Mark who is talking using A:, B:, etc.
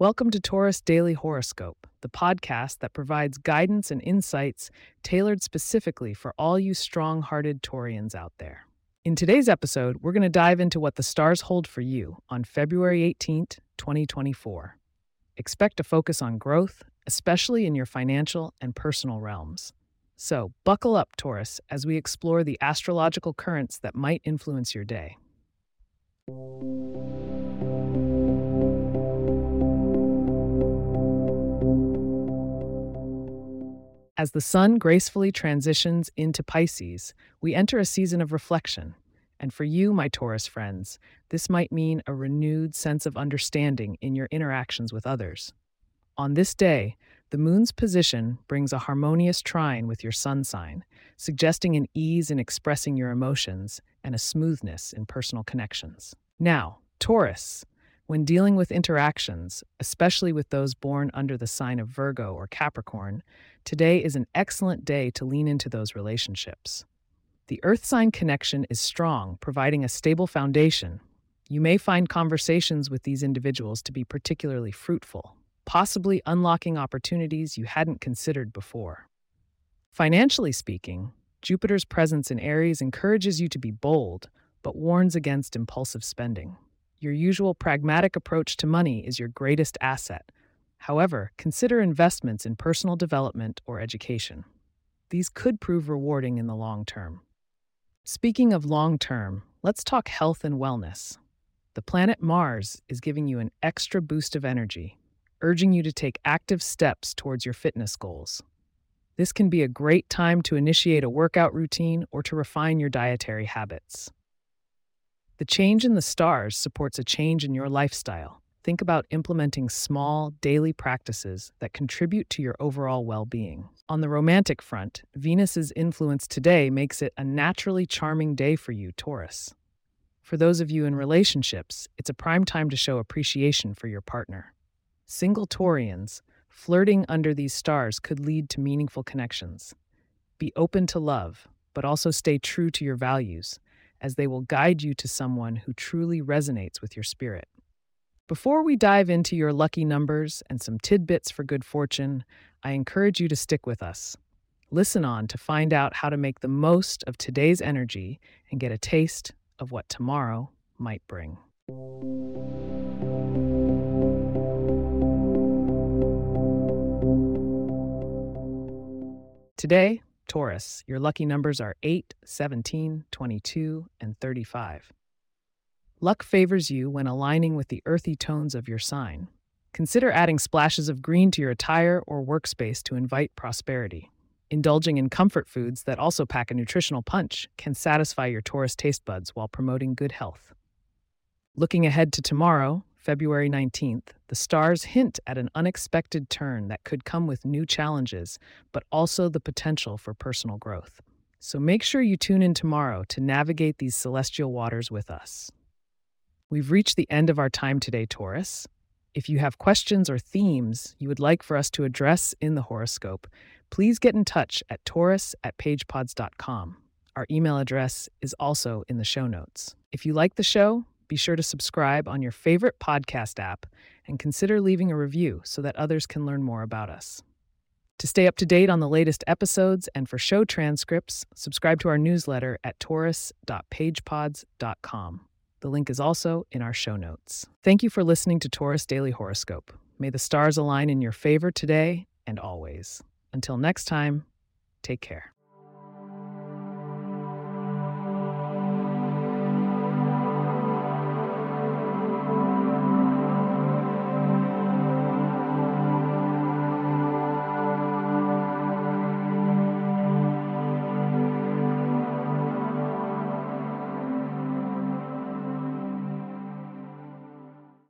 A: Welcome to Taurus Daily Horoscope, the podcast that provides guidance and insights tailored specifically for all you strong hearted Taureans out there. In today's episode, we're going to dive into what the stars hold for you on February 18th, 2024. Expect a focus on growth, especially in your financial and personal realms. So, buckle up, Taurus, as we explore the astrological currents that might influence your day. As the sun gracefully transitions into Pisces, we enter a season of reflection. And for you, my Taurus friends, this might mean a renewed sense of understanding in your interactions with others. On this day, the moon's position brings a harmonious trine with your sun sign, suggesting an ease in expressing your emotions and a smoothness in personal connections. Now, Taurus, when dealing with interactions, especially with those born under the sign of Virgo or Capricorn, today is an excellent day to lean into those relationships. The earth sign connection is strong, providing a stable foundation. You may find conversations with these individuals to be particularly fruitful, possibly unlocking opportunities you hadn't considered before. Financially speaking, Jupiter's presence in Aries encourages you to be bold, but warns against impulsive spending. Your usual pragmatic approach to money is your greatest asset. However, consider investments in personal development or education. These could prove rewarding in the long term. Speaking of long term, let's talk health and wellness. The planet Mars is giving you an extra boost of energy, urging you to take active steps towards your fitness goals. This can be a great time to initiate a workout routine or to refine your dietary habits. The change in the stars supports a change in your lifestyle. Think about implementing small, daily practices that contribute to your overall well being. On the romantic front, Venus's influence today makes it a naturally charming day for you, Taurus. For those of you in relationships, it's a prime time to show appreciation for your partner. Single Taureans, flirting under these stars could lead to meaningful connections. Be open to love, but also stay true to your values as they will guide you to someone who truly resonates with your spirit. Before we dive into your lucky numbers and some tidbits for good fortune, I encourage you to stick with us. Listen on to find out how to make the most of today's energy and get a taste of what tomorrow might bring. Today, Taurus, your lucky numbers are 8, 17, 22, and 35. Luck favors you when aligning with the earthy tones of your sign. Consider adding splashes of green to your attire or workspace to invite prosperity. Indulging in comfort foods that also pack a nutritional punch can satisfy your Taurus taste buds while promoting good health. Looking ahead to tomorrow, February 19th, the stars hint at an unexpected turn that could come with new challenges, but also the potential for personal growth. So make sure you tune in tomorrow to navigate these celestial waters with us. We've reached the end of our time today, Taurus. If you have questions or themes you would like for us to address in the horoscope, please get in touch at taurus at pagepods.com. Our email address is also in the show notes. If you like the show, be sure to subscribe on your favorite podcast app and consider leaving a review so that others can learn more about us. To stay up to date on the latest episodes and for show transcripts, subscribe to our newsletter at taurus.pagepods.com. The link is also in our show notes. Thank you for listening to Taurus Daily Horoscope. May the stars align in your favor today and always. Until next time, take care.